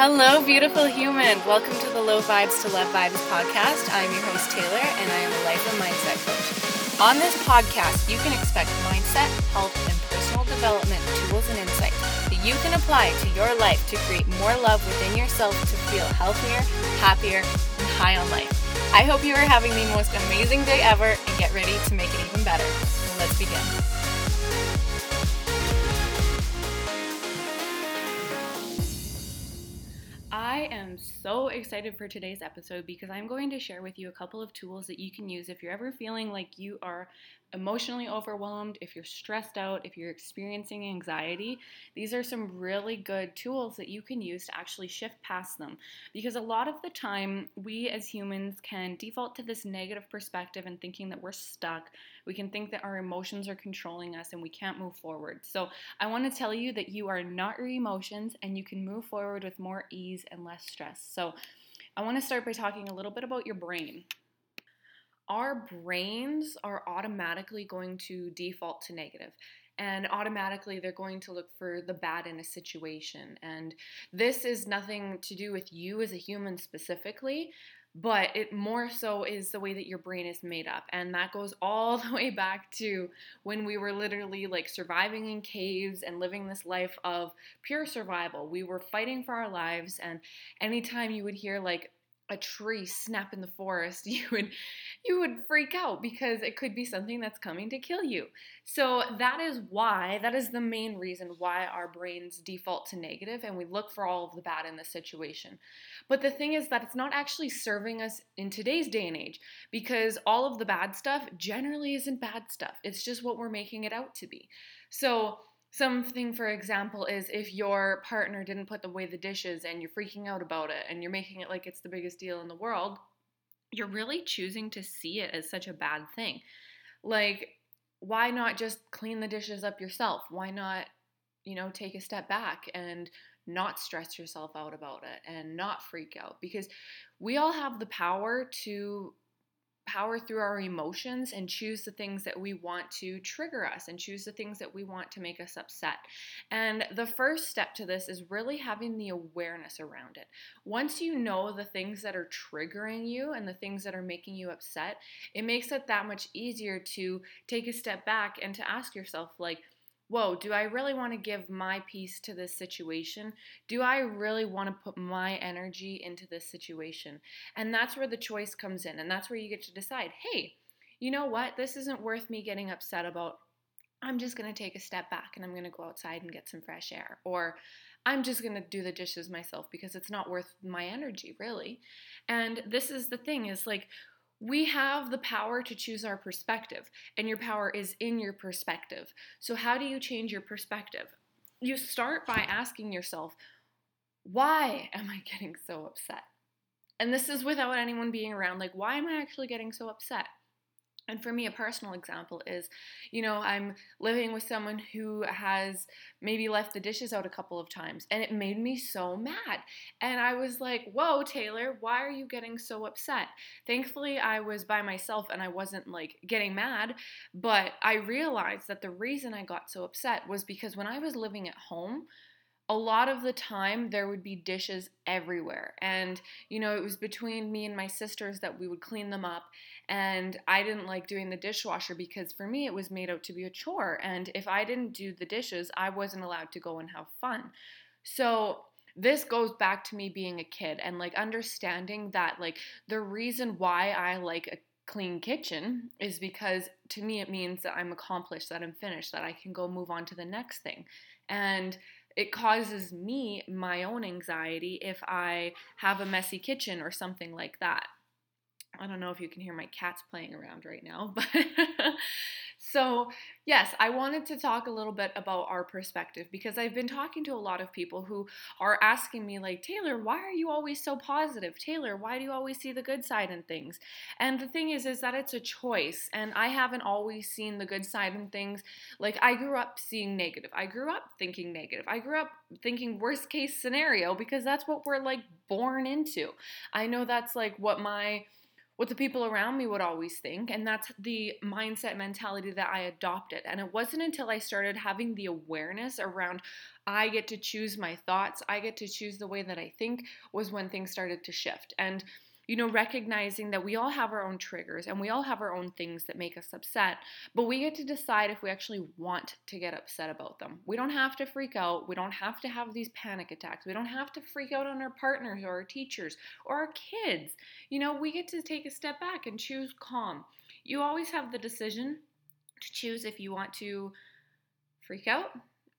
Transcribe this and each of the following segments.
Hello, beautiful human. Welcome to the Low Vibes to Love Vibes podcast. I'm your host, Taylor, and I am a life and mindset coach. On this podcast, you can expect mindset, health, and personal development tools and insights that you can apply to your life to create more love within yourself to feel healthier, happier, and high on life. I hope you are having the most amazing day ever and get ready to make it even better. Let's begin. So excited for today's episode because I'm going to share with you a couple of tools that you can use if you're ever feeling like you are emotionally overwhelmed, if you're stressed out, if you're experiencing anxiety, these are some really good tools that you can use to actually shift past them. Because a lot of the time, we as humans can default to this negative perspective and thinking that we're stuck. We can think that our emotions are controlling us and we can't move forward. So, I want to tell you that you are not your emotions and you can move forward with more ease and less stress. So, I want to start by talking a little bit about your brain our brains are automatically going to default to negative and automatically they're going to look for the bad in a situation. And this is nothing to do with you as a human specifically, but it more so is the way that your brain is made up. And that goes all the way back to when we were literally like surviving in caves and living this life of pure survival. We were fighting for our lives, and anytime you would hear like a tree snap in the forest, you would you would freak out because it could be something that's coming to kill you. So that is why that is the main reason why our brains default to negative and we look for all of the bad in the situation. But the thing is that it's not actually serving us in today's day and age because all of the bad stuff generally isn't bad stuff. It's just what we're making it out to be. So Something, for example, is if your partner didn't put away the dishes and you're freaking out about it and you're making it like it's the biggest deal in the world, you're really choosing to see it as such a bad thing. Like, why not just clean the dishes up yourself? Why not, you know, take a step back and not stress yourself out about it and not freak out? Because we all have the power to power through our emotions and choose the things that we want to trigger us and choose the things that we want to make us upset. And the first step to this is really having the awareness around it. Once you know the things that are triggering you and the things that are making you upset, it makes it that much easier to take a step back and to ask yourself, like, whoa, do I really want to give my piece to this situation? Do I really want to put my energy into this situation? And that's where the choice comes in. And that's where you get to decide hey, you know what? This isn't worth me getting upset about. I'm just going to take a step back and I'm going to go outside and get some fresh air. Or I'm just going to do the dishes myself because it's not worth my energy, really. And this is the thing is like we have the power to choose our perspective, and your power is in your perspective. So, how do you change your perspective? You start by asking yourself, why am I getting so upset? And this is without anyone being around. Like, why am I actually getting so upset? And for me, a personal example is, you know, I'm living with someone who has maybe left the dishes out a couple of times, and it made me so mad. And I was like, whoa, Taylor, why are you getting so upset? Thankfully, I was by myself and I wasn't like getting mad, but I realized that the reason I got so upset was because when I was living at home, a lot of the time there would be dishes everywhere. And you know it was between me and my sisters that we would clean them up. And I didn't like doing the dishwasher because for me it was made out to be a chore. And if I didn't do the dishes I wasn't allowed to go and have fun. So this goes back to me being a kid and like understanding that like the reason why I like a clean kitchen is because to me it means that I'm accomplished, that I'm finished, that I can go move on to the next thing. And it causes me my own anxiety if I have a messy kitchen or something like that. I don't know if you can hear my cats playing around right now, but so yes, I wanted to talk a little bit about our perspective because I've been talking to a lot of people who are asking me, like, Taylor, why are you always so positive? Taylor, why do you always see the good side in things? And the thing is, is that it's a choice, and I haven't always seen the good side in things. Like, I grew up seeing negative, I grew up thinking negative, I grew up thinking worst case scenario because that's what we're like born into. I know that's like what my what the people around me would always think. And that's the mindset mentality that I adopted. And it wasn't until I started having the awareness around I get to choose my thoughts, I get to choose the way that I think, was when things started to shift. And you know, recognizing that we all have our own triggers and we all have our own things that make us upset, but we get to decide if we actually want to get upset about them. We don't have to freak out. We don't have to have these panic attacks. We don't have to freak out on our partners or our teachers or our kids. You know, we get to take a step back and choose calm. You always have the decision to choose if you want to freak out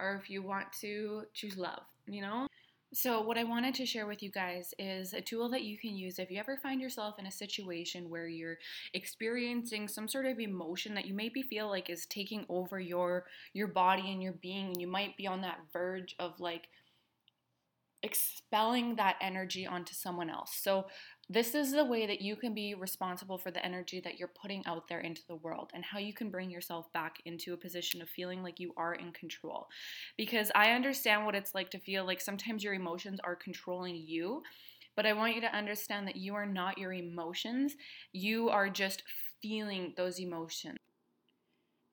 or if you want to choose love, you know? So, what I wanted to share with you guys is a tool that you can use if you ever find yourself in a situation where you're experiencing some sort of emotion that you maybe feel like is taking over your your body and your being and you might be on that verge of like expelling that energy onto someone else. So, this is the way that you can be responsible for the energy that you're putting out there into the world and how you can bring yourself back into a position of feeling like you are in control. Because I understand what it's like to feel like sometimes your emotions are controlling you, but I want you to understand that you are not your emotions. You are just feeling those emotions.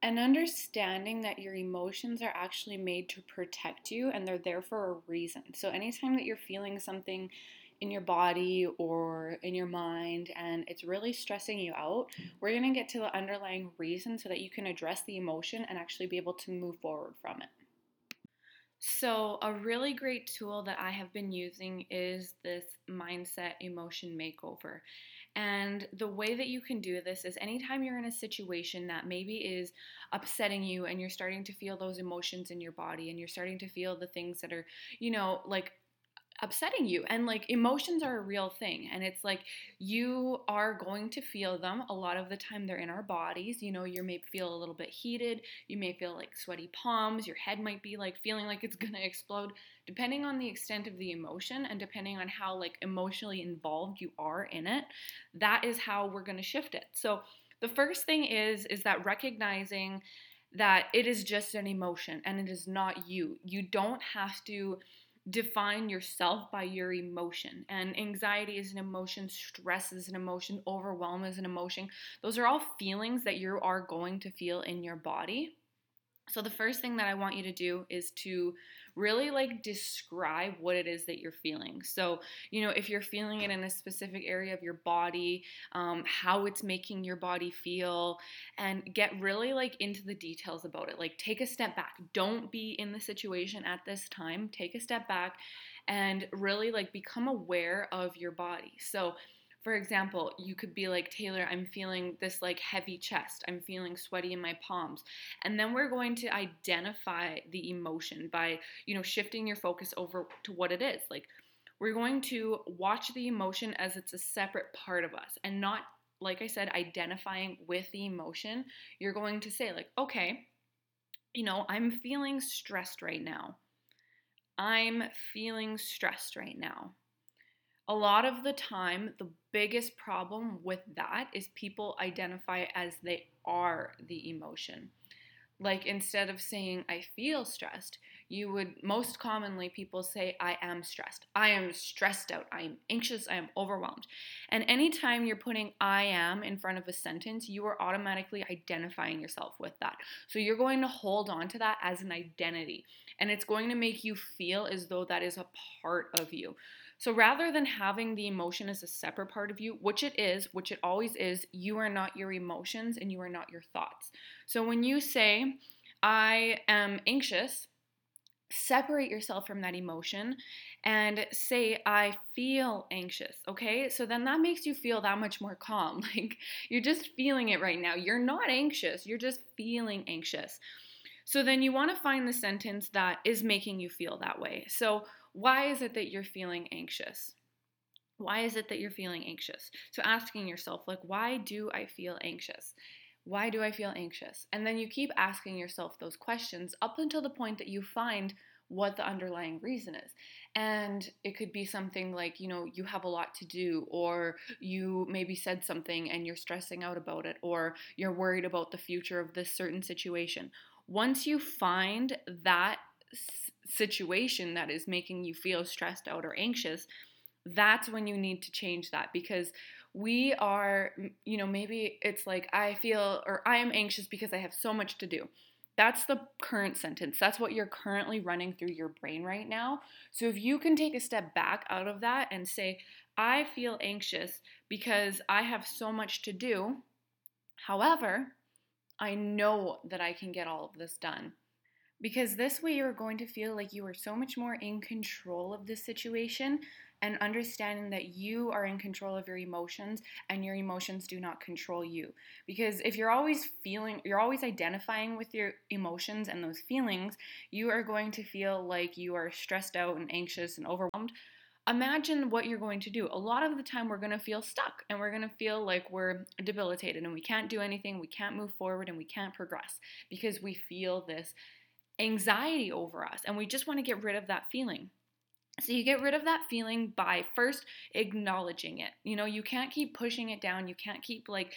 And understanding that your emotions are actually made to protect you and they're there for a reason. So, anytime that you're feeling something in your body or in your mind and it's really stressing you out, we're going to get to the underlying reason so that you can address the emotion and actually be able to move forward from it. So, a really great tool that I have been using is this mindset emotion makeover. And the way that you can do this is anytime you're in a situation that maybe is upsetting you and you're starting to feel those emotions in your body and you're starting to feel the things that are, you know, like upsetting you and like emotions are a real thing and it's like you are going to feel them a lot of the time they're in our bodies you know you may feel a little bit heated you may feel like sweaty palms your head might be like feeling like it's going to explode depending on the extent of the emotion and depending on how like emotionally involved you are in it that is how we're going to shift it. So the first thing is is that recognizing that it is just an emotion and it is not you. You don't have to define yourself by your emotion. And anxiety is an emotion, stress is an emotion, overwhelm is an emotion. Those are all feelings that you are going to feel in your body. So, the first thing that I want you to do is to really like describe what it is that you're feeling. So, you know, if you're feeling it in a specific area of your body, um, how it's making your body feel, and get really like into the details about it. Like, take a step back. Don't be in the situation at this time. Take a step back and really like become aware of your body. So, for example, you could be like, Taylor, I'm feeling this like heavy chest. I'm feeling sweaty in my palms. And then we're going to identify the emotion by, you know, shifting your focus over to what it is. Like, we're going to watch the emotion as it's a separate part of us and not, like I said, identifying with the emotion. You're going to say, like, okay, you know, I'm feeling stressed right now. I'm feeling stressed right now a lot of the time, the biggest problem with that is people identify as they are the emotion. Like instead of saying, I feel stressed, you would most commonly people say, I am stressed. I am stressed out. I am anxious. I am overwhelmed. And anytime you're putting I am in front of a sentence, you are automatically identifying yourself with that. So you're going to hold on to that as an identity. And it's going to make you feel as though that is a part of you. So rather than having the emotion as a separate part of you, which it is, which it always is, you are not your emotions and you are not your thoughts. So when you say, I am anxious, separate yourself from that emotion and say i feel anxious okay? So then that makes you feel that much more calm. Like you're just feeling it right now. You're not anxious. You're just feeling anxious. So then you want to find the sentence that is making you feel that way. So why is it that you're feeling anxious? Why is it that you're feeling anxious? So asking yourself, like, why do I feel anxious? Why do I feel anxious? And then you keep asking yourself those questions up until the point that you find what the underlying reason is. And it could be something like, you know, you have a lot to do, or you maybe said something and you're stressing out about it, or you're worried about the future of this certain situation. Once you find that situation that is making you feel stressed out or anxious, that's when you need to change that because we are, you know, maybe it's like, I feel or I am anxious because I have so much to do. That's the current sentence. That's what you're currently running through your brain right now. So if you can take a step back out of that and say, I feel anxious because I have so much to do. However, I know that I can get all of this done. Because this way you're going to feel like you are so much more in control of the situation and understanding that you are in control of your emotions and your emotions do not control you. Because if you're always feeling, you're always identifying with your emotions and those feelings, you are going to feel like you are stressed out and anxious and overwhelmed. Imagine what you're going to do. A lot of the time, we're going to feel stuck and we're going to feel like we're debilitated and we can't do anything, we can't move forward, and we can't progress because we feel this anxiety over us and we just want to get rid of that feeling. So you get rid of that feeling by first acknowledging it. You know, you can't keep pushing it down. You can't keep like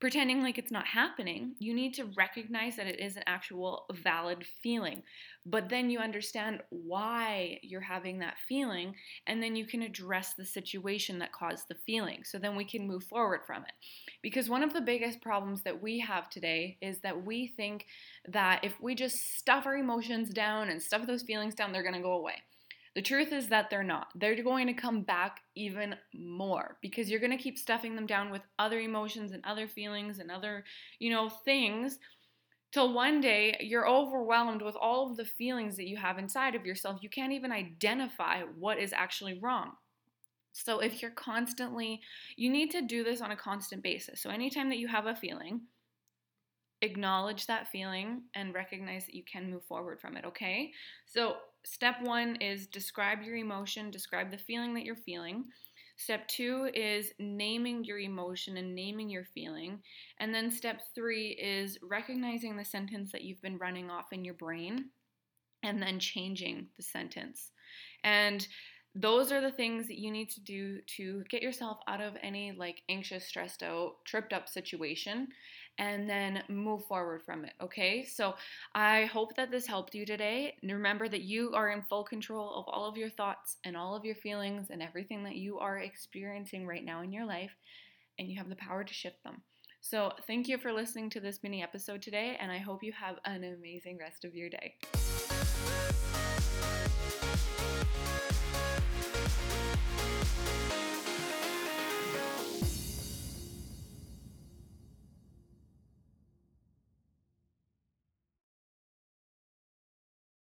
pretending like it's not happening. You need to recognize that it is an actual valid feeling. But then you understand why you're having that feeling, and then you can address the situation that caused the feeling. So then we can move forward from it. Because one of the biggest problems that we have today is that we think that if we just stuff our emotions down and stuff those feelings down, they're gonna go away. The truth is that they're not. They're going to come back even more because you're going to keep stuffing them down with other emotions and other feelings and other, you know, things till one day you're overwhelmed with all of the feelings that you have inside of yourself. You can't even identify what is actually wrong. So if you're constantly, you need to do this on a constant basis. So anytime that you have a feeling, acknowledge that feeling and recognize that you can move forward from it, okay? So step one is describe your emotion, describe the feeling that you're feeling. Step two is naming your emotion and naming your feeling. And then step three is recognizing the sentence that you've been running off in your brain and then changing the sentence. And those are the things that you need to do to get yourself out of any like anxious, stressed out, tripped up situation and then move forward from it. Okay, so I hope that this helped you today. And remember that you are in full control of all of your thoughts and all of your feelings and everything that you are experiencing right now in your life, and you have the power to shift them. So, thank you for listening to this mini episode today, and I hope you have an amazing rest of your day.